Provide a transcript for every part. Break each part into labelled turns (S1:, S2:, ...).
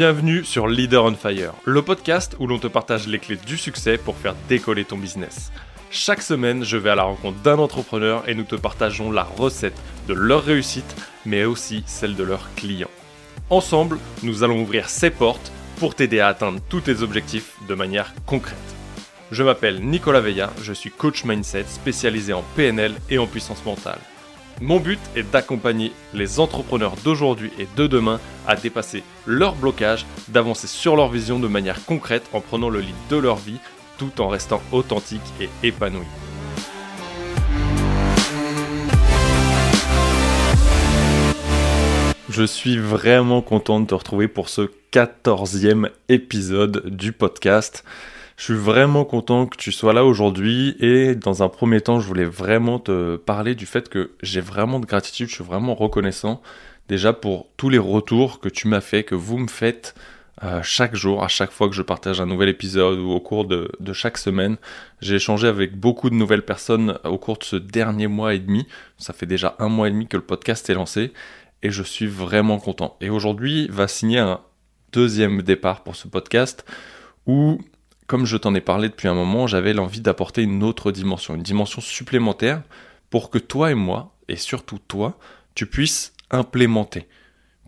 S1: Bienvenue sur Leader on Fire, le podcast où l'on te partage les clés du succès pour faire décoller ton business. Chaque semaine, je vais à la rencontre d'un entrepreneur et nous te partageons la recette de leur réussite, mais aussi celle de leurs clients. Ensemble, nous allons ouvrir ces portes pour t'aider à atteindre tous tes objectifs de manière concrète. Je m'appelle Nicolas Veilla, je suis coach mindset spécialisé en PNL et en puissance mentale. Mon but est d'accompagner les entrepreneurs d'aujourd'hui et de demain à dépasser leurs blocages, d'avancer sur leur vision de manière concrète en prenant le lead de leur vie tout en restant authentique et épanoui. Je suis vraiment content de te retrouver pour ce 14e épisode du podcast. Je suis vraiment content que tu sois là aujourd'hui et dans un premier temps, je voulais vraiment te parler du fait que j'ai vraiment de gratitude, je suis vraiment reconnaissant déjà pour tous les retours que tu m'as fait, que vous me faites euh, chaque jour, à chaque fois que je partage un nouvel épisode ou au cours de, de chaque semaine. J'ai échangé avec beaucoup de nouvelles personnes au cours de ce dernier mois et demi. Ça fait déjà un mois et demi que le podcast est lancé et je suis vraiment content. Et aujourd'hui va signer un deuxième départ pour ce podcast où comme je t'en ai parlé depuis un moment, j'avais l'envie d'apporter une autre dimension, une dimension supplémentaire pour que toi et moi, et surtout toi, tu puisses implémenter.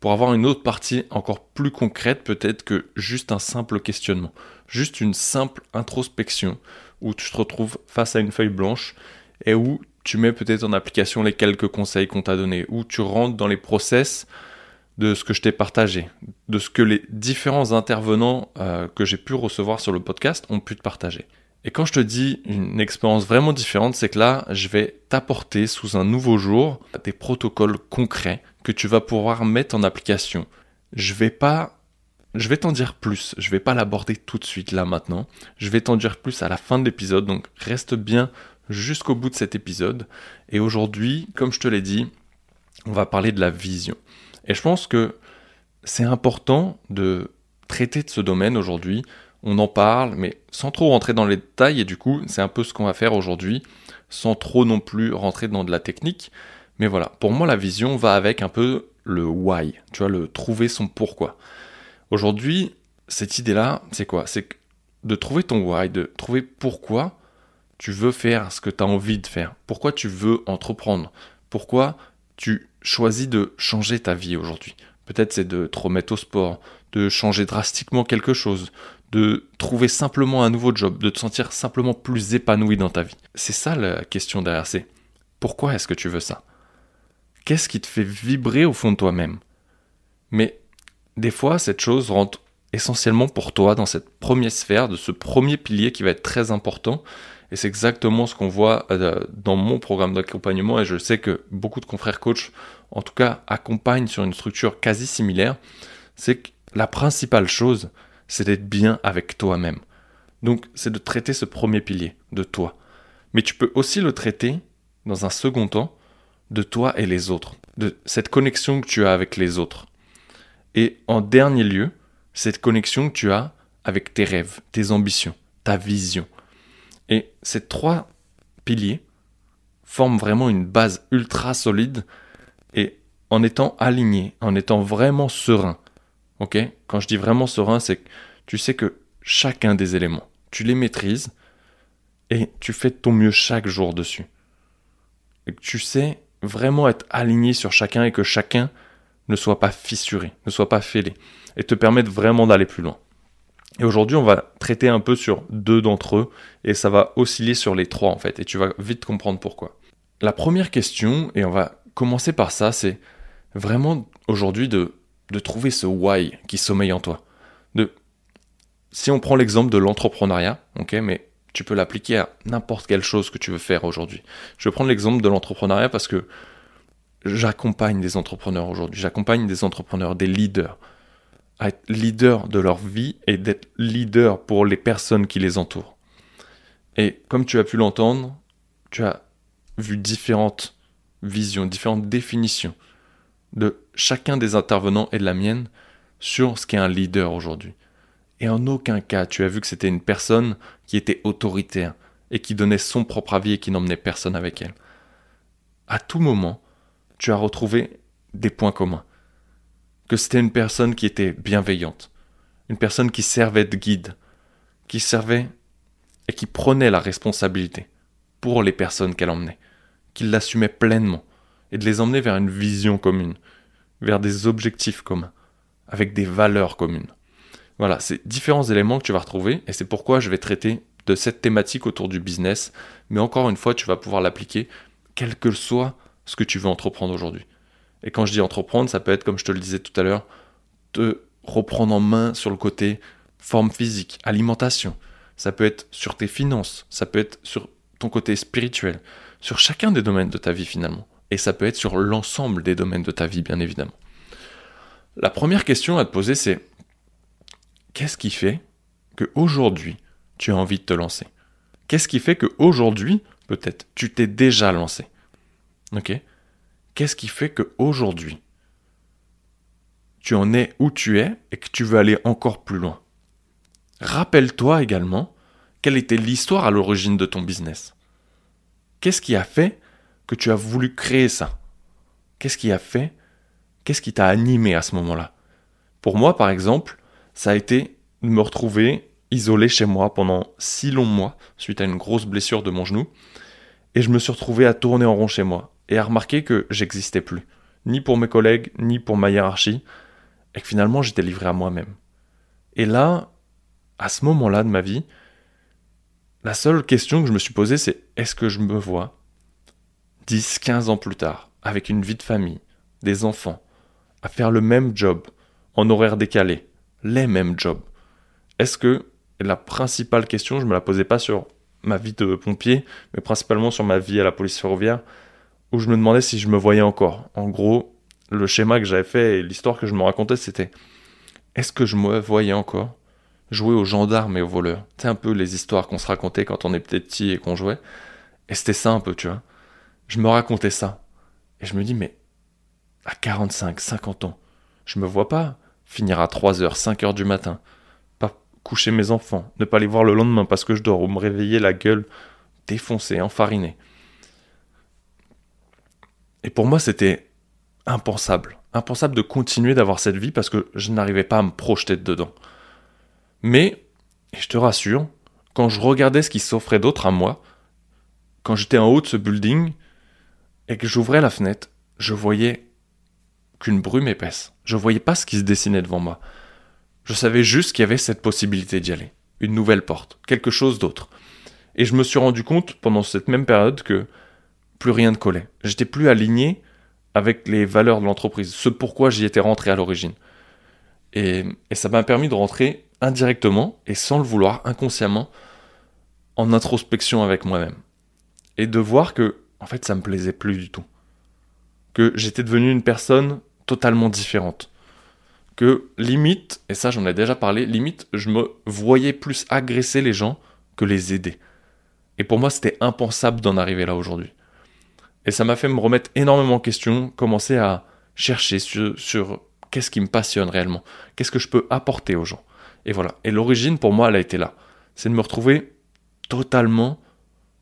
S1: Pour avoir une autre partie encore plus concrète peut-être que juste un simple questionnement. Juste une simple introspection où tu te retrouves face à une feuille blanche et où tu mets peut-être en application les quelques conseils qu'on t'a donnés, où tu rentres dans les process de ce que je t'ai partagé, de ce que les différents intervenants euh, que j'ai pu recevoir sur le podcast ont pu te partager. Et quand je te dis une expérience vraiment différente, c'est que là, je vais t'apporter sous un nouveau jour des protocoles concrets que tu vas pouvoir mettre en application. Je vais pas je vais t'en dire plus, je vais pas l'aborder tout de suite là maintenant. Je vais t'en dire plus à la fin de l'épisode, donc reste bien jusqu'au bout de cet épisode. Et aujourd'hui, comme je te l'ai dit, on va parler de la vision. Et je pense que c'est important de traiter de ce domaine aujourd'hui. On en parle, mais sans trop rentrer dans les détails, et du coup, c'est un peu ce qu'on va faire aujourd'hui, sans trop non plus rentrer dans de la technique. Mais voilà, pour moi, la vision va avec un peu le why, tu vois, le trouver son pourquoi. Aujourd'hui, cette idée-là, c'est quoi? C'est de trouver ton why, de trouver pourquoi tu veux faire ce que tu as envie de faire, pourquoi tu veux entreprendre, pourquoi tu choisis de changer ta vie aujourd'hui. Peut-être c'est de te remettre au sport, de changer drastiquement quelque chose, de trouver simplement un nouveau job, de te sentir simplement plus épanoui dans ta vie. C'est ça la question derrière, c'est pourquoi est-ce que tu veux ça? Qu'est-ce qui te fait vibrer au fond de toi-même? Mais des fois, cette chose rentre essentiellement pour toi dans cette première sphère, de ce premier pilier qui va être très important, et c'est exactement ce qu'on voit euh, dans mon programme d'accompagnement. Et je sais que beaucoup de confrères coachs, en tout cas, accompagnent sur une structure quasi similaire. C'est que la principale chose, c'est d'être bien avec toi-même. Donc, c'est de traiter ce premier pilier de toi. Mais tu peux aussi le traiter, dans un second temps, de toi et les autres, de cette connexion que tu as avec les autres. Et en dernier lieu, cette connexion que tu as avec tes rêves, tes ambitions, ta vision. Et ces trois piliers forment vraiment une base ultra solide et en étant aligné, en étant vraiment serein. Ok? Quand je dis vraiment serein, c'est que tu sais que chacun des éléments, tu les maîtrises et tu fais ton mieux chaque jour dessus. Tu sais vraiment être aligné sur chacun et que chacun ne soit pas fissuré, ne soit pas fêlé et te permettre vraiment d'aller plus loin. Et aujourd'hui, on va traiter un peu sur deux d'entre eux et ça va osciller sur les trois en fait et tu vas vite comprendre pourquoi. La première question, et on va commencer par ça, c'est vraiment aujourd'hui de, de trouver ce why qui sommeille en toi. De, si on prend l'exemple de l'entrepreneuriat, ok, mais tu peux l'appliquer à n'importe quelle chose que tu veux faire aujourd'hui. Je vais prendre l'exemple de l'entrepreneuriat parce que j'accompagne des entrepreneurs aujourd'hui, j'accompagne des entrepreneurs, des leaders à être leader de leur vie et d'être leader pour les personnes qui les entourent. Et comme tu as pu l'entendre, tu as vu différentes visions, différentes définitions de chacun des intervenants et de la mienne sur ce qu'est un leader aujourd'hui. Et en aucun cas tu as vu que c'était une personne qui était autoritaire et qui donnait son propre avis et qui n'emmenait personne avec elle. À tout moment, tu as retrouvé des points communs c'était une personne qui était bienveillante, Une personne qui servait de guide, qui servait et qui prenait la responsabilité pour les personnes qu'elle emmenait, qui l'assumait pleinement et de les emmener vers une vision commune, vers des objectifs communs, avec des valeurs communes. Voilà, c'est différents éléments que tu vas retrouver et c'est pourquoi je vais traiter de cette thématique autour du business, mais encore une fois, tu vas pouvoir l'appliquer quel que soit ce que tu veux entreprendre aujourd'hui. Et quand je dis entreprendre, ça peut être, comme je te le disais tout à l'heure, te reprendre en main sur le côté forme physique, alimentation. Ça peut être sur tes finances, ça peut être sur ton côté spirituel, sur chacun des domaines de ta vie finalement. Et ça peut être sur l'ensemble des domaines de ta vie, bien évidemment. La première question à te poser, c'est qu'est-ce qui fait que aujourd'hui tu as envie de te lancer? Qu'est-ce qui fait que aujourd'hui, peut-être, tu t'es déjà lancé? Ok? Qu'est-ce qui fait que aujourd'hui tu en es où tu es et que tu veux aller encore plus loin? Rappelle-toi également quelle était l'histoire à l'origine de ton business. Qu'est-ce qui a fait que tu as voulu créer ça? Qu'est-ce qui a fait Qu'est-ce qui t'a animé à ce moment-là? Pour moi, par exemple, ça a été de me retrouver isolé chez moi pendant six longs mois suite à une grosse blessure de mon genou. Et je me suis retrouvé à tourner en rond chez moi et à remarquer que j'existais plus, ni pour mes collègues, ni pour ma hiérarchie, et que finalement j'étais livré à moi-même. Et là, à ce moment-là de ma vie, la seule question que je me suis posée, c'est est-ce que je me vois 10, 15 ans plus tard, avec une vie de famille, des enfants, à faire le même job, en horaire décalé, les mêmes jobs? Est-ce que, la principale question, je ne me la posais pas sur ma vie de pompier, mais principalement sur ma vie à la police ferroviaire, où je me demandais si je me voyais encore. En gros, le schéma que j'avais fait et l'histoire que je me racontais, c'était est-ce que je me voyais encore jouer aux gendarmes et aux voleurs? C'est un peu les histoires qu'on se racontait quand on était petit et qu'on jouait. Et c'était ça un peu, tu vois. Je me racontais ça. Et je me dis, mais à 45, 50 ans, je me vois pas finir à 3h, 5h du matin, pas coucher mes enfants, ne pas les voir le lendemain parce que je dors, ou me réveiller la gueule défoncée, enfarinée. Et pour moi, c'était impensable. Impensable de continuer d'avoir cette vie parce que je n'arrivais pas à me projeter dedans. Mais, et je te rassure, quand je regardais ce qui s'offrait d'autre à moi, quand j'étais en haut de ce building et que j'ouvrais la fenêtre, je voyais qu'une brume épaisse. Je voyais pas ce qui se dessinait devant moi. Je savais juste qu'il y avait cette possibilité d'y aller. Une nouvelle porte, quelque chose d'autre. Et je me suis rendu compte pendant cette même période que plus rien ne collait. J'étais plus aligné avec les valeurs de l'entreprise, ce pourquoi j'y étais rentré à l'origine. Et, ça m'a permis de rentrer indirectement et sans le vouloir, inconsciemment, en introspection avec moi-même. Et de voir que, en fait, ça me plaisait plus du tout. Que j'étais devenu une personne totalement différente. Que limite, et ça j'en ai déjà parlé, limite, je me voyais plus agresser les gens que les aider. Et pour moi, c'était impensable d'en arriver là aujourd'hui. Et ça m'a fait me remettre énormément en question, commencer à chercher sur, qu'est-ce qui me passionne réellement, qu'est-ce que je peux apporter aux gens. Et voilà. Et l'origine, pour moi, elle a été là. C'est de me retrouver totalement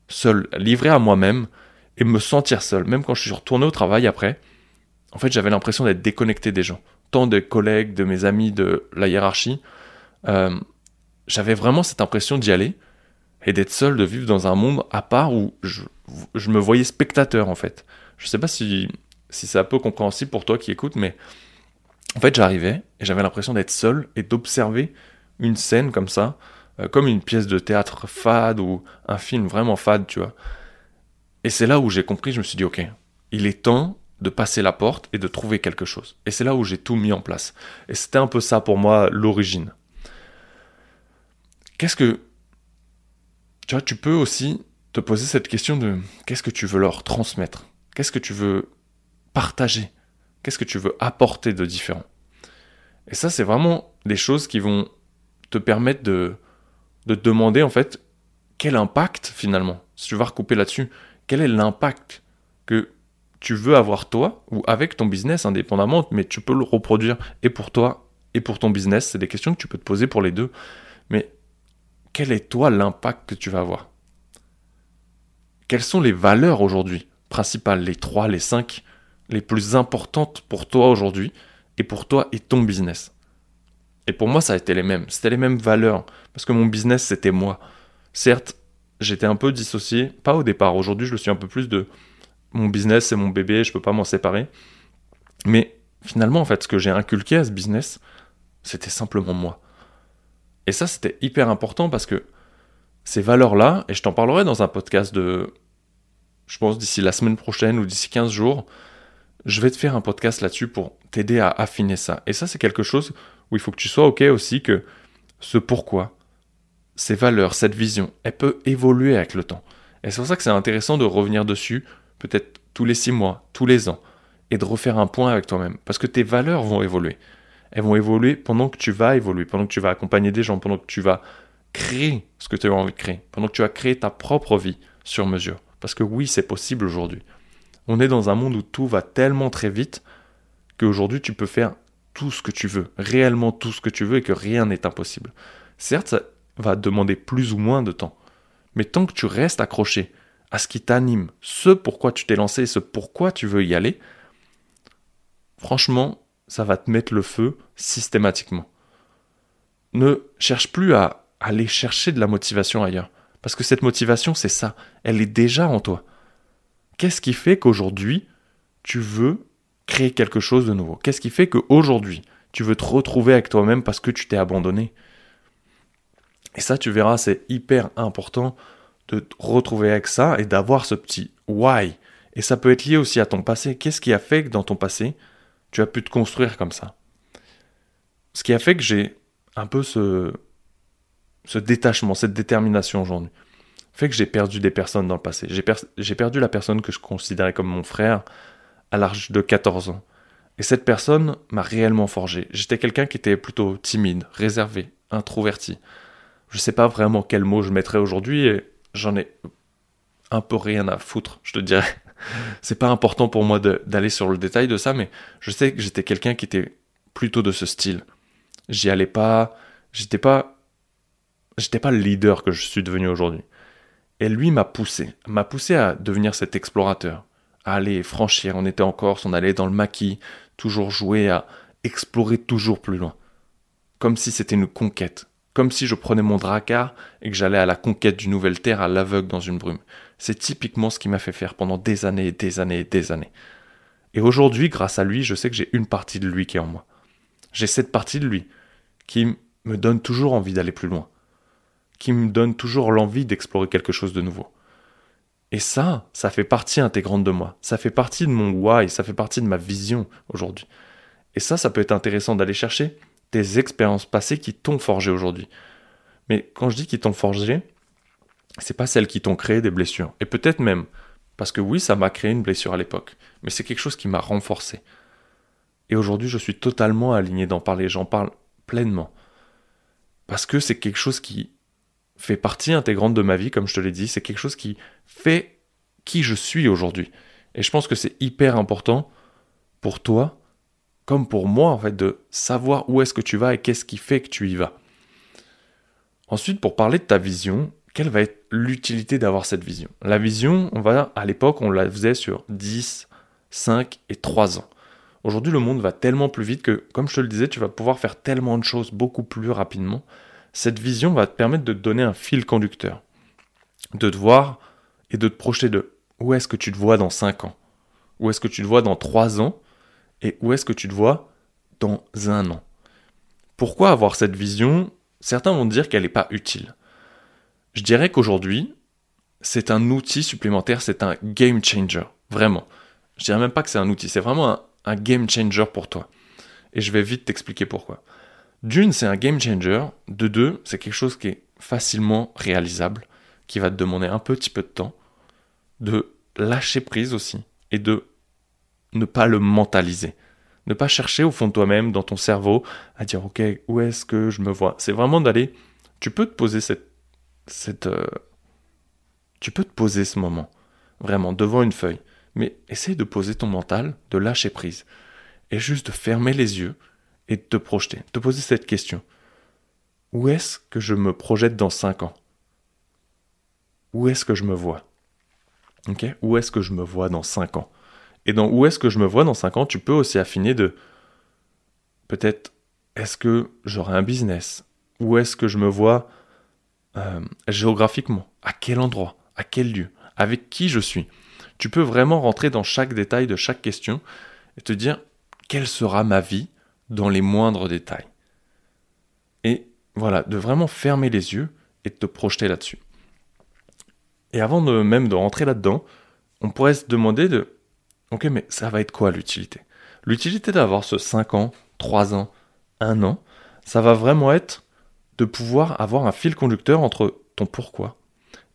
S1: seul, livré à moi-même et me sentir seul. Même quand je suis retourné au travail après, en fait, j'avais l'impression d'être déconnecté des gens. Tant des collègues, de mes amis, de la hiérarchie. Euh, j'avais vraiment cette impression d'y aller et d'être seul, de vivre dans un monde à part où je, me voyais spectateur en fait. Je sais pas si, si c'est un peu compréhensible pour toi qui écoutes, mais en fait j'arrivais et j'avais l'impression d'être seul et d'observer une scène comme ça, euh, comme une pièce de théâtre fade ou un film vraiment fade, tu vois. Et c'est là où j'ai compris, je me suis dit, ok, il est temps de passer la porte et de trouver quelque chose. Et c'est là où j'ai tout mis en place. Et c'était un peu ça pour moi l'origine. Qu'est-ce que tu peux aussi te poser cette question de qu'est-ce que tu veux leur transmettre? Qu'est-ce que tu veux partager? Qu'est-ce que tu veux apporter de différent? Et ça, c'est vraiment des choses qui vont te permettre de, de te demander en fait quel impact finalement, si tu vas recouper là-dessus, quel est l'impact que tu veux avoir toi ou avec ton business indépendamment, mais tu peux le reproduire et pour toi et pour ton business. C'est des questions que tu peux te poser pour les deux. Mais quel est toi l'impact que tu vas avoir? Quelles sont les valeurs aujourd'hui principales, les trois, les cinq, les plus importantes pour toi aujourd'hui et pour toi et ton business? Et pour moi, ça a été les mêmes. C'était les mêmes valeurs. Parce que mon business, c'était moi. Certes, j'étais un peu dissocié. Pas au départ. Aujourd'hui, je le suis un peu plus de mon business, c'est mon bébé, je peux pas m'en séparer. Mais finalement, en fait, ce que j'ai inculqué à ce business, c'était simplement moi. Et ça, c'était hyper important parce que ces valeurs-là, et je t'en parlerai dans un podcast de, je pense, d'ici la semaine prochaine ou d'ici 15 jours, je vais te faire un podcast là-dessus pour t'aider à affiner ça. Et ça, c'est quelque chose où il faut que tu sois OK aussi que ce pourquoi, ces valeurs, cette vision, elle peut évoluer avec le temps. Et c'est pour ça que c'est intéressant de revenir dessus, peut-être tous les six mois, tous les ans, et de refaire un point avec toi-même. Parce que tes valeurs vont évoluer. Elles vont évoluer pendant que tu vas évoluer, pendant que tu vas accompagner des gens, pendant que tu vas créer ce que tu as envie de créer, pendant que tu vas créer ta propre vie sur mesure. Parce que oui, c'est possible aujourd'hui. On est dans un monde où tout va tellement très vite qu'aujourd'hui tu peux faire tout ce que tu veux, réellement tout ce que tu veux et que rien n'est impossible. Certes, ça va demander plus ou moins de temps, mais tant que tu restes accroché à ce qui t'anime, ce pourquoi tu t'es lancé, ce pourquoi tu veux y aller, franchement, ça va te mettre le feu systématiquement. Ne cherche plus à aller chercher de la motivation ailleurs. Parce que cette motivation, c'est ça. Elle est déjà en toi. Qu'est-ce qui fait qu'aujourd'hui, tu veux créer quelque chose de nouveau? Qu'est-ce qui fait qu'aujourd'hui, tu veux te retrouver avec toi-même parce que tu t'es abandonné? Et ça, tu verras, c'est hyper important de te retrouver avec ça et d'avoir ce petit why. Et ça peut être lié aussi à ton passé. Qu'est-ce qui a fait que dans ton passé, tu as pu te construire comme ça Ce qui a fait que j'ai un peu ce, détachement, cette détermination aujourd'hui, fait que j'ai perdu des personnes dans le passé. J'ai, perdu la personne que je considérais comme mon frère à l'âge de 14 ans. Et cette personne m'a réellement forgé. J'étais quelqu'un qui était plutôt timide, réservé, introverti. Je ne sais pas vraiment quel mot je mettrais aujourd'hui et j'en ai un peu rien à foutre, je te dirais. C'est pas important pour moi d'aller sur le détail de ça, mais je sais que j'étais quelqu'un qui était plutôt de ce style. J'y allais pas, j'étais pas j'étais pas le leader que je suis devenu aujourd'hui. Et lui m'a poussé, m'a poussé à devenir cet explorateur, à aller franchir. On était en Corse, on allait dans le maquis, toujours jouer à explorer toujours plus loin. Comme si c'était une conquête. Comme si je prenais mon dracard et que j'allais à la conquête d'une nouvelle terre à l'aveugle dans une brume. C'est typiquement ce qui m'a fait faire pendant des années et des années et des années. Et aujourd'hui, grâce à lui, je sais que j'ai une partie de lui qui est en moi. J'ai cette partie de lui qui me donne toujours envie d'aller plus loin qui me donne toujours l'envie d'explorer quelque chose de nouveau. Et ça, ça fait partie intégrante de moi. Ça fait partie de mon why, ça fait partie de ma vision aujourd'hui. Et ça, ça peut être intéressant d'aller chercher des expériences passées qui t'ont forgé aujourd'hui. Mais quand je dis qui t'ont forgé, c'est pas celles qui t'ont créé des blessures. Et peut-être même, parce que oui, ça m'a créé une blessure à l'époque, mais c'est quelque chose qui m'a renforcé. Et aujourd'hui, je suis totalement aligné d'en parler, j'en parle pleinement. Parce que c'est quelque chose qui fait partie intégrante de ma vie, comme je te l'ai dit. C'est quelque chose qui fait qui je suis aujourd'hui. Et je pense que c'est hyper important pour toi, comme pour moi, en fait, de savoir où est-ce que tu vas et qu'est-ce qui fait que tu y vas. Ensuite, pour parler de ta vision, quelle va être l'utilité d'avoir cette vision? La vision, on va, à l'époque, on la faisait sur 10, 5 et 3 ans. Aujourd'hui, le monde va tellement plus vite que, comme je te le disais, tu vas pouvoir faire tellement de choses beaucoup plus rapidement cette vision va te permettre de te donner un fil conducteur, de te voir et de te projeter de où est-ce que tu te vois dans 5 ans, où est-ce que tu te vois dans 3 ans, et où est-ce que tu te vois dans un an? Pourquoi avoir cette vision? Certains vont dire qu'elle n'est pas utile. Je dirais qu'aujourd'hui, c'est un outil supplémentaire, c'est un game changer, vraiment. Je dirais même pas que c'est un outil, c'est vraiment un, un game changer pour toi. Et je vais vite t'expliquer pourquoi. D'une, c'est un game changer. De deux, c'est quelque chose qui est facilement réalisable, qui va te demander un petit peu de temps, de lâcher prise aussi, et de ne pas le mentaliser. Ne pas chercher au fond de toi-même, dans ton cerveau, à dire ok, où est-ce que je me vois? C'est vraiment d'aller. Tu peux te poser cette. Euh, tu peux te poser ce moment, vraiment, devant une feuille. Mais essaye de poser ton mental, de lâcher prise. Et juste de fermer les yeux et de te projeter, te poser cette question. Où est-ce que je me projette dans 5 ans? Où est-ce que je me vois? Ok? Où est-ce que je me vois dans 5 ans? Et dans où est-ce que je me vois dans 5 ans, tu peux aussi affiner de peut-être est-ce que j'aurai un business? Où est-ce que je me vois euh, géographiquement À quel endroit À quel lieu Avec qui je suis Tu peux vraiment rentrer dans chaque détail de chaque question et te dire quelle sera ma vie dans les moindres détails? Et voilà, de vraiment fermer les yeux et de te projeter là-dessus. Et avant de même de rentrer là-dedans, on pourrait se demander de OK, mais ça va être quoi l'utilité? L'utilité d'avoir ce 5 ans, 3 ans, 1 an, ça va vraiment être de pouvoir avoir un fil conducteur entre ton pourquoi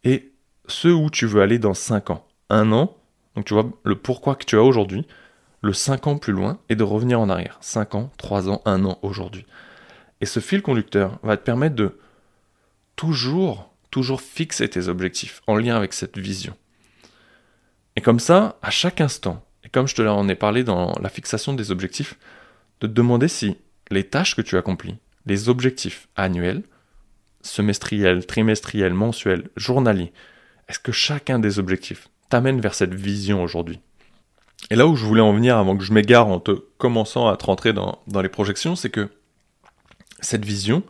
S1: et ce où tu veux aller dans 5 ans. 1 an, donc tu vois le pourquoi que tu as aujourd'hui, le 5 ans plus loin et de revenir en arrière. 5 ans, 3 ans, 1 an aujourd'hui. Et ce fil conducteur va te permettre de toujours, toujours fixer tes objectifs en lien avec cette vision. Et comme ça, à chaque instant, et comme je te l'en ai parlé dans la fixation des objectifs, de te demander si les tâches que tu accomplis, les objectifs annuels, semestriels, trimestriels, mensuels, journaliers, est-ce que chacun des objectifs t'amène vers cette vision aujourd'hui? Et là où je voulais en venir avant que je m'égare en te commençant à te rentrer dans, les projections, c'est que cette vision,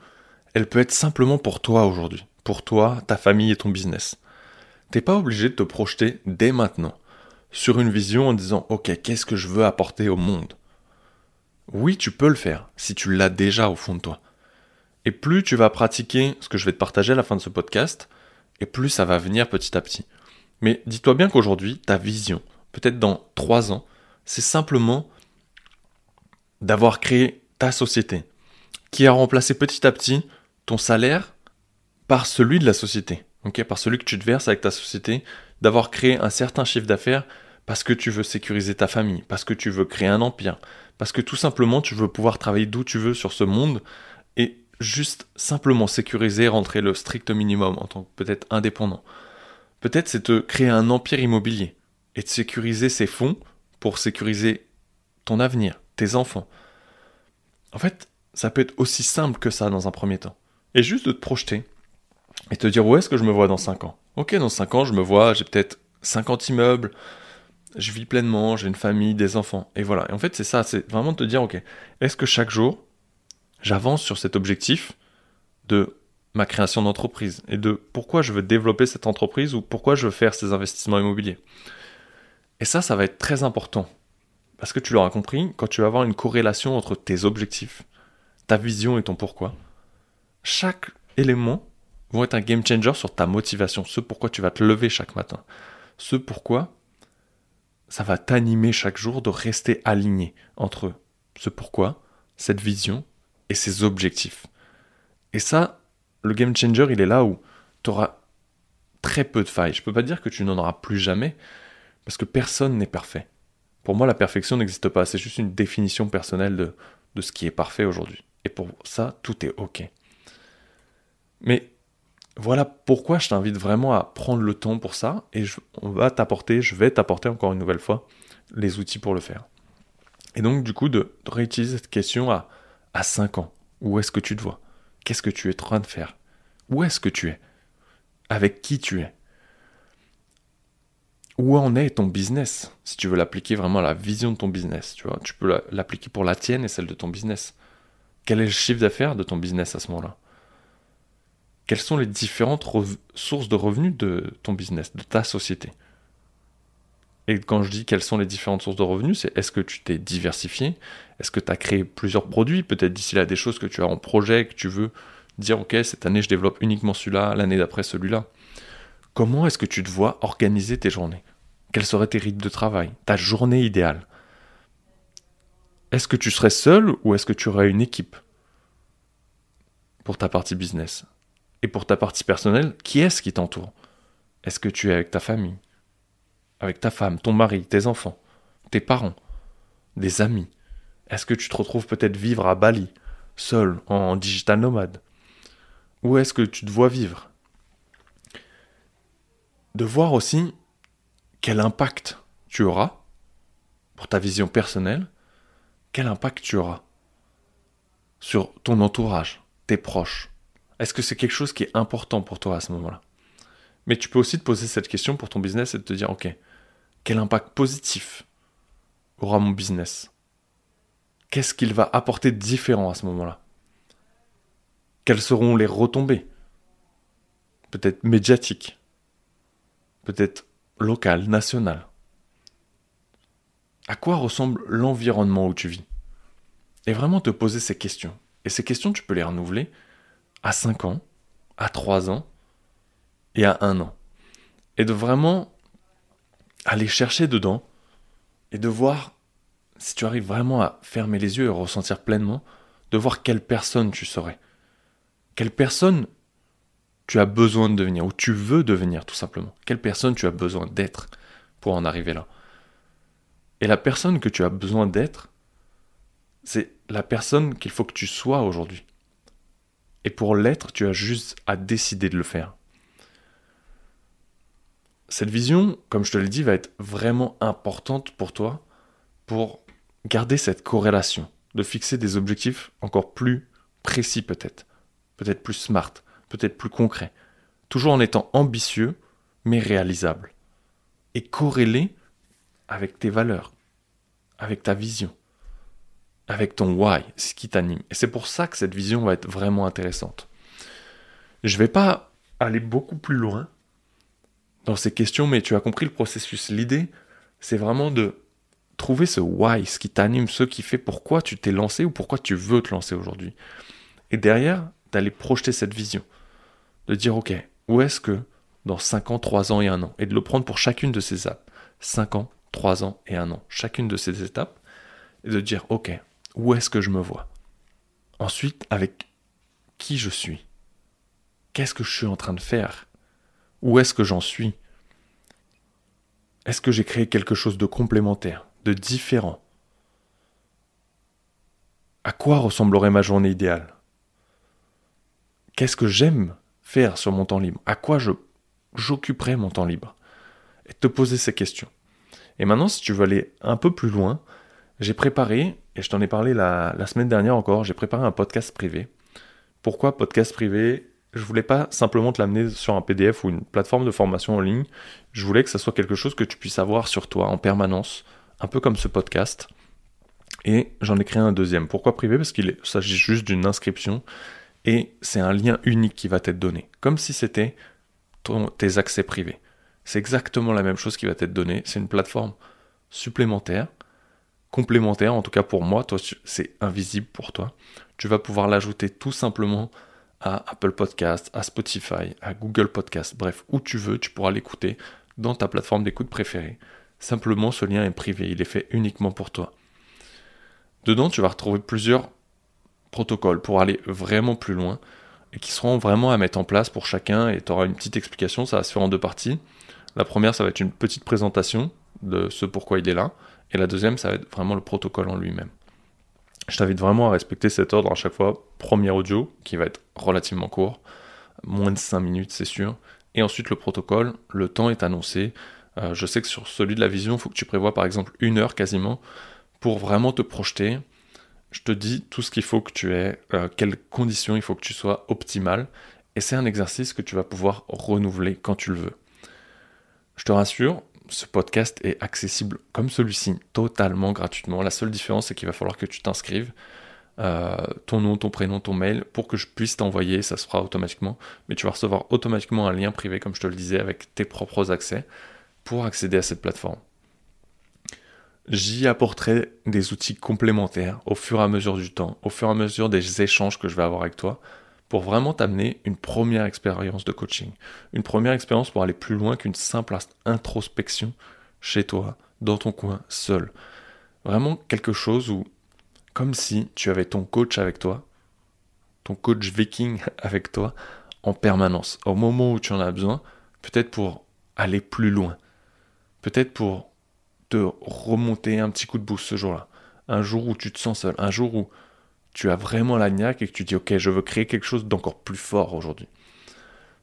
S1: elle peut être simplement pour toi aujourd'hui, pour toi, ta famille et ton business. T'es pas obligé de te projeter dès maintenant sur une vision en disant ok qu'est-ce que je veux apporter au monde? Oui tu peux le faire si tu l'as déjà au fond de toi. Et plus tu vas pratiquer ce que je vais te partager à la fin de ce podcast, et plus ça va venir petit à petit. Mais dis-toi bien qu'aujourd'hui, ta vision, peut-être dans trois ans, c'est simplement d'avoir créé ta société, qui a remplacé petit à petit ton salaire par celui de la société, par celui que tu te verses avec ta société, d'avoir créé un certain chiffre d'affaires parce que tu veux sécuriser ta famille, parce que tu veux créer un empire, parce que tout simplement tu veux pouvoir travailler d'où tu veux sur ce monde juste simplement sécuriser, rentrer le strict minimum en tant que peut-être indépendant. Peut-être c'est de créer un empire immobilier et de sécuriser ses fonds pour sécuriser ton avenir, tes enfants. En fait, ça peut être aussi simple que ça dans un premier temps. Et juste de te projeter et te dire où est-ce que je me vois dans 5 ans? Ok, dans 5 ans, je me vois, j'ai peut-être 50 immeubles, je vis pleinement, j'ai une famille, des enfants. Et voilà. Et en fait, c'est ça, c'est vraiment de te dire, ok, est-ce que chaque jour, j'avance sur cet objectif de ma création d'entreprise et de pourquoi je veux développer cette entreprise ou pourquoi je veux faire ces investissements immobiliers. Et ça, ça va être très important. Parce que tu l'auras compris, quand tu vas avoir une corrélation entre tes objectifs, ta vision et ton pourquoi, chaque élément va être un game changer sur ta motivation, ce pourquoi tu vas te lever chaque matin, ce pourquoi ça va t'animer chaque jour de rester aligné entre ce pourquoi, cette vision et ses objectifs. Et ça, le game changer, il est là où tu auras très peu de failles. Je peux pas dire que tu n'en auras plus jamais, parce que personne n'est parfait. Pour moi, la perfection n'existe pas, c'est juste une définition personnelle de, de ce qui est parfait aujourd'hui. Et pour ça, tout est OK. Mais voilà pourquoi je t'invite vraiment à prendre le temps pour ça et on va t'apporter, je vais t'apporter encore une nouvelle fois les outils pour le faire. Et donc du coup de, réutiliser cette question à, à 5 ans. Où est-ce que tu te vois? Qu'est-ce que tu es en train de faire? Où est-ce que tu es? Avec qui tu es? Où en est ton business? Si tu veux l'appliquer vraiment à la vision de ton business, tu vois, tu peux l'appliquer pour la tienne et celle de ton business. Quel est le chiffre d'affaires de ton business à ce moment-là? Quelles sont les différentes sources de revenus de ton business, de ta société? Et quand je dis quelles sont les différentes sources de revenus, c'est est-ce que tu t'es diversifié? Est-ce que tu as créé plusieurs produits? Peut-être d'ici là des choses que tu as en projet, que tu veux dire, ok, cette année je développe uniquement celui-là, l'année d'après celui-là. Comment est-ce que tu te vois organiser tes journées? Quels seraient tes rythmes de travail? Ta journée idéale? Est-ce que tu serais seul ou est-ce que tu aurais une équipe pour ta partie business? Et pour ta partie personnelle, qui est-ce qui t'entoure? Est-ce que tu es avec ta famille? Avec ta femme, ton mari, tes enfants, tes parents, des amis. Est-ce que tu te retrouves peut-être vivre à Bali, seul, en digital nomade? Où est-ce que tu te vois vivre? De voir aussi quel impact tu auras pour ta vision personnelle, quel impact tu auras sur ton entourage, tes proches, est-ce que c'est quelque chose qui est important pour toi à ce moment-là? Mais tu peux aussi te poser cette question pour ton business et te dire, ok, quel impact positif aura mon business? Qu'est-ce qu'il va apporter de différent à ce moment-là? Quelles seront les retombées? Peut-être médiatiques, peut-être locales, nationales. À quoi ressemble l'environnement où tu vis? Et vraiment te poser ces questions. Et ces questions, tu peux les renouveler à 5 ans, à 3 ans et à 1 an. Et de vraiment aller chercher dedans et de voir si tu arrives vraiment à fermer les yeux et ressentir pleinement, de voir quelle personne tu serais. Quelle personne tu as besoin de devenir, ou tu veux devenir tout simplement. Quelle personne tu as besoin d'être pour en arriver là. Et la personne que tu as besoin d'être, c'est la personne qu'il faut que tu sois aujourd'hui. Et pour l'être, tu as juste à décider de le faire. Cette vision, comme je te l'ai dit, va être vraiment importante pour toi pour garder cette corrélation, de fixer des objectifs encore plus précis peut-être, peut-être plus smart, peut-être plus concrets, toujours en étant ambitieux, mais réalisable, et corrélé avec tes valeurs, avec ta vision, avec ton why, ce qui t'anime. Et c'est pour ça que cette vision va être vraiment intéressante. Je ne vais pas aller beaucoup plus loin dans ces questions, mais tu as compris le processus. L'idée, c'est vraiment de trouver ce why, ce qui t'anime, ce qui fait pourquoi tu t'es lancé ou pourquoi tu veux te lancer aujourd'hui. Et derrière, d'aller projeter cette vision. De dire, ok, où est-ce que dans 5 ans, 3 ans et 1 an Et de le prendre pour chacune de ces étapes. 5 ans, 3 ans et 1 an. Chacune de ces étapes. Et de dire, ok, où est-ce que je me vois? Ensuite, avec qui je suis? Qu'est-ce que je suis en train de faire? Où est-ce que j'en suis? Est-ce que j'ai créé quelque chose de complémentaire de différent? À quoi ressemblerait ma journée idéale? Qu'est-ce que j'aime faire sur mon temps libre? À quoi je, j'occuperai mon temps libre? Et te poser ces questions. Et maintenant, si tu veux aller un peu plus loin, j'ai préparé, et je t'en ai parlé la, la semaine dernière encore, j'ai préparé un podcast privé. Pourquoi podcast privé? Je voulais pas simplement te l'amener sur un PDF ou une plateforme de formation en ligne. Je voulais que ça soit quelque chose que tu puisses avoir sur toi en permanence, un peu comme ce podcast. Et j'en ai créé un deuxième. Pourquoi privé? Parce qu'il s'agit juste d'une inscription et c'est un lien unique qui va t'être donné, comme si c'était tes accès privés. C'est exactement la même chose qui va t'être donné. C'est une plateforme supplémentaire, complémentaire, en tout cas pour moi, toi c'est invisible pour toi. Tu vas pouvoir l'ajouter tout simplement à Apple Podcast, à Spotify, à Google Podcast, bref, où tu veux, tu pourras l'écouter dans ta plateforme d'écoute préférée. Simplement, ce lien est privé, il est fait uniquement pour toi. Dedans, tu vas retrouver plusieurs protocoles pour aller vraiment plus loin et qui seront vraiment à mettre en place pour chacun et tu auras une petite explication, ça va se faire en deux parties. La première, ça va être une petite présentation de ce pourquoi il est là et la deuxième, ça va être vraiment le protocole en lui-même. Je t'invite vraiment à respecter cet ordre à chaque fois. Premier audio, qui va être relativement court, moins de 5 minutes, c'est sûr. Et ensuite le protocole, le temps est annoncé, euh, je sais que sur celui de la vision, il faut que tu prévois par exemple une heure quasiment pour vraiment te projeter. Je te dis tout ce qu'il faut que tu aies, euh, quelles conditions il faut que tu sois optimal. Et c'est un exercice que tu vas pouvoir renouveler quand tu le veux. Je te rassure, ce podcast est accessible comme celui-ci totalement gratuitement. La seule différence, c'est qu'il va falloir que tu t'inscrives. Euh, ton nom, ton prénom, ton mail, pour que je puisse t'envoyer, ça se fera automatiquement. Mais tu vas recevoir automatiquement un lien privé, comme je te le disais, avec tes propres accès pour accéder à cette plateforme. J'y apporterai des outils complémentaires au fur et à mesure du temps, au fur et à mesure des échanges que je vais avoir avec toi, pour vraiment t'amener une première expérience de coaching. Une première expérience pour aller plus loin qu'une simple introspection chez toi, dans ton coin, seul. Vraiment quelque chose où, comme si tu avais ton coach avec toi, ton coach viking avec toi, en permanence, au moment où tu en as besoin, peut-être pour aller plus loin, peut-être pour te remonter un petit coup de boost ce jour-là. Un jour où tu te sens seul, un jour où tu as vraiment la et que tu dis ok, je veux créer quelque chose d'encore plus fort aujourd'hui.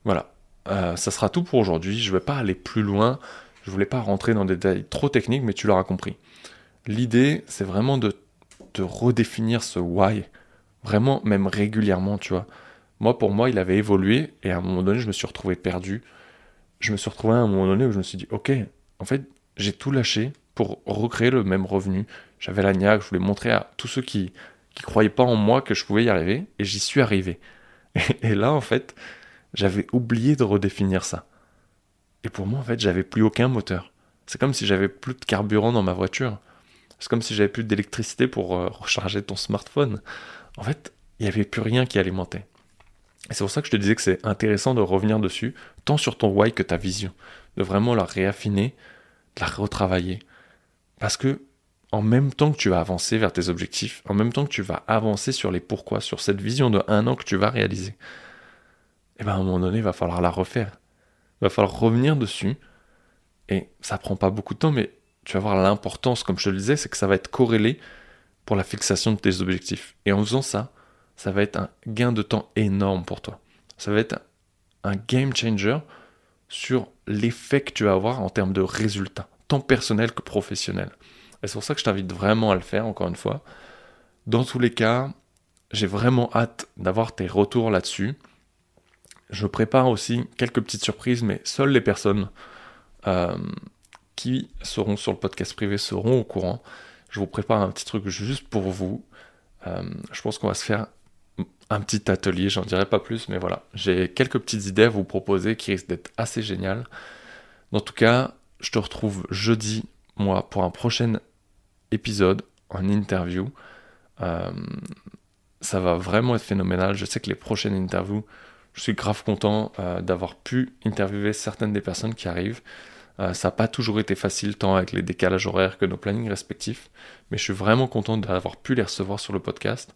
S1: Voilà, euh, ça sera tout pour aujourd'hui. Je ne vais pas aller plus loin. Je voulais pas rentrer dans des détails trop techniques, mais tu l'auras compris. L'idée, c'est vraiment de te redéfinir ce why, vraiment, même régulièrement, tu vois. Moi, pour moi, il avait évolué et à un moment donné, je me suis retrouvé perdu je me suis retrouvé à un moment donné où je me suis dit, ok, en fait, j'ai tout lâché pour recréer le même revenu. J'avais la je voulais montrer à tous ceux qui qui croyaient pas en moi que je pouvais y arriver, et j'y suis arrivé. Et, là, en fait, j'avais oublié de redéfinir ça. Et pour moi, en fait, j'avais plus aucun moteur. C'est comme si j'avais plus de carburant dans ma voiture. C'est comme si j'avais plus d'électricité pour euh, recharger ton smartphone. En fait, il n'y avait plus rien qui alimentait. Et c'est pour ça que je te disais que c'est intéressant de revenir dessus, tant sur ton why que ta vision. De vraiment la réaffiner, de la retravailler. Parce que en même temps que tu vas avancer vers tes objectifs, en même temps que tu vas avancer sur les pourquoi, sur cette vision de un an que tu vas réaliser, et eh bien à un moment donné, il va falloir la refaire. Il va falloir revenir dessus. Et ça prend pas beaucoup de temps, mais tu vas voir l'importance, comme je te le disais, c'est que ça va être corrélé pour la fixation de tes objectifs. Et en faisant ça, ça va être un gain de temps énorme pour toi. Ça va être un game changer sur l'effet que tu vas avoir en termes de résultats, tant personnel que professionnel. Et c'est pour ça que je t'invite vraiment à le faire, encore une fois. Dans tous les cas, j'ai vraiment hâte d'avoir tes retours là-dessus. Je prépare aussi quelques petites surprises, mais seules les personnes euh, qui seront sur le podcast privé seront au courant. Je vous prépare un petit truc juste pour vous. Euh, je pense qu'on va se faire un petit atelier, j'en dirai pas plus, mais voilà. J'ai quelques petites idées à vous proposer qui risquent d'être assez géniales. En tout cas, je te retrouve jeudi, moi, pour un prochain épisode en interview. Euh, ça va vraiment être phénoménal. Je sais que les prochaines interviews, je suis grave content euh, d'avoir pu interviewer certaines des personnes qui arrivent. Euh, ça n'a pas toujours été facile, tant avec les décalages horaires que nos plannings respectifs, mais je suis vraiment content d'avoir pu les recevoir sur le podcast.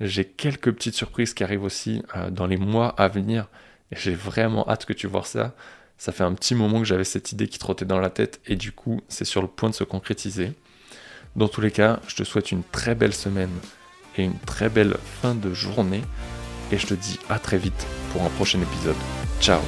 S1: J'ai quelques petites surprises qui arrivent aussi dans les mois à venir, et j'ai vraiment hâte que tu vois ça. Ça fait un petit moment que j'avais cette idée qui trottait dans la tête, et du coup, c'est sur le point de se concrétiser. Dans tous les cas, je te souhaite une très belle semaine et une très belle fin de journée. Et je te dis à très vite pour un prochain épisode. Ciao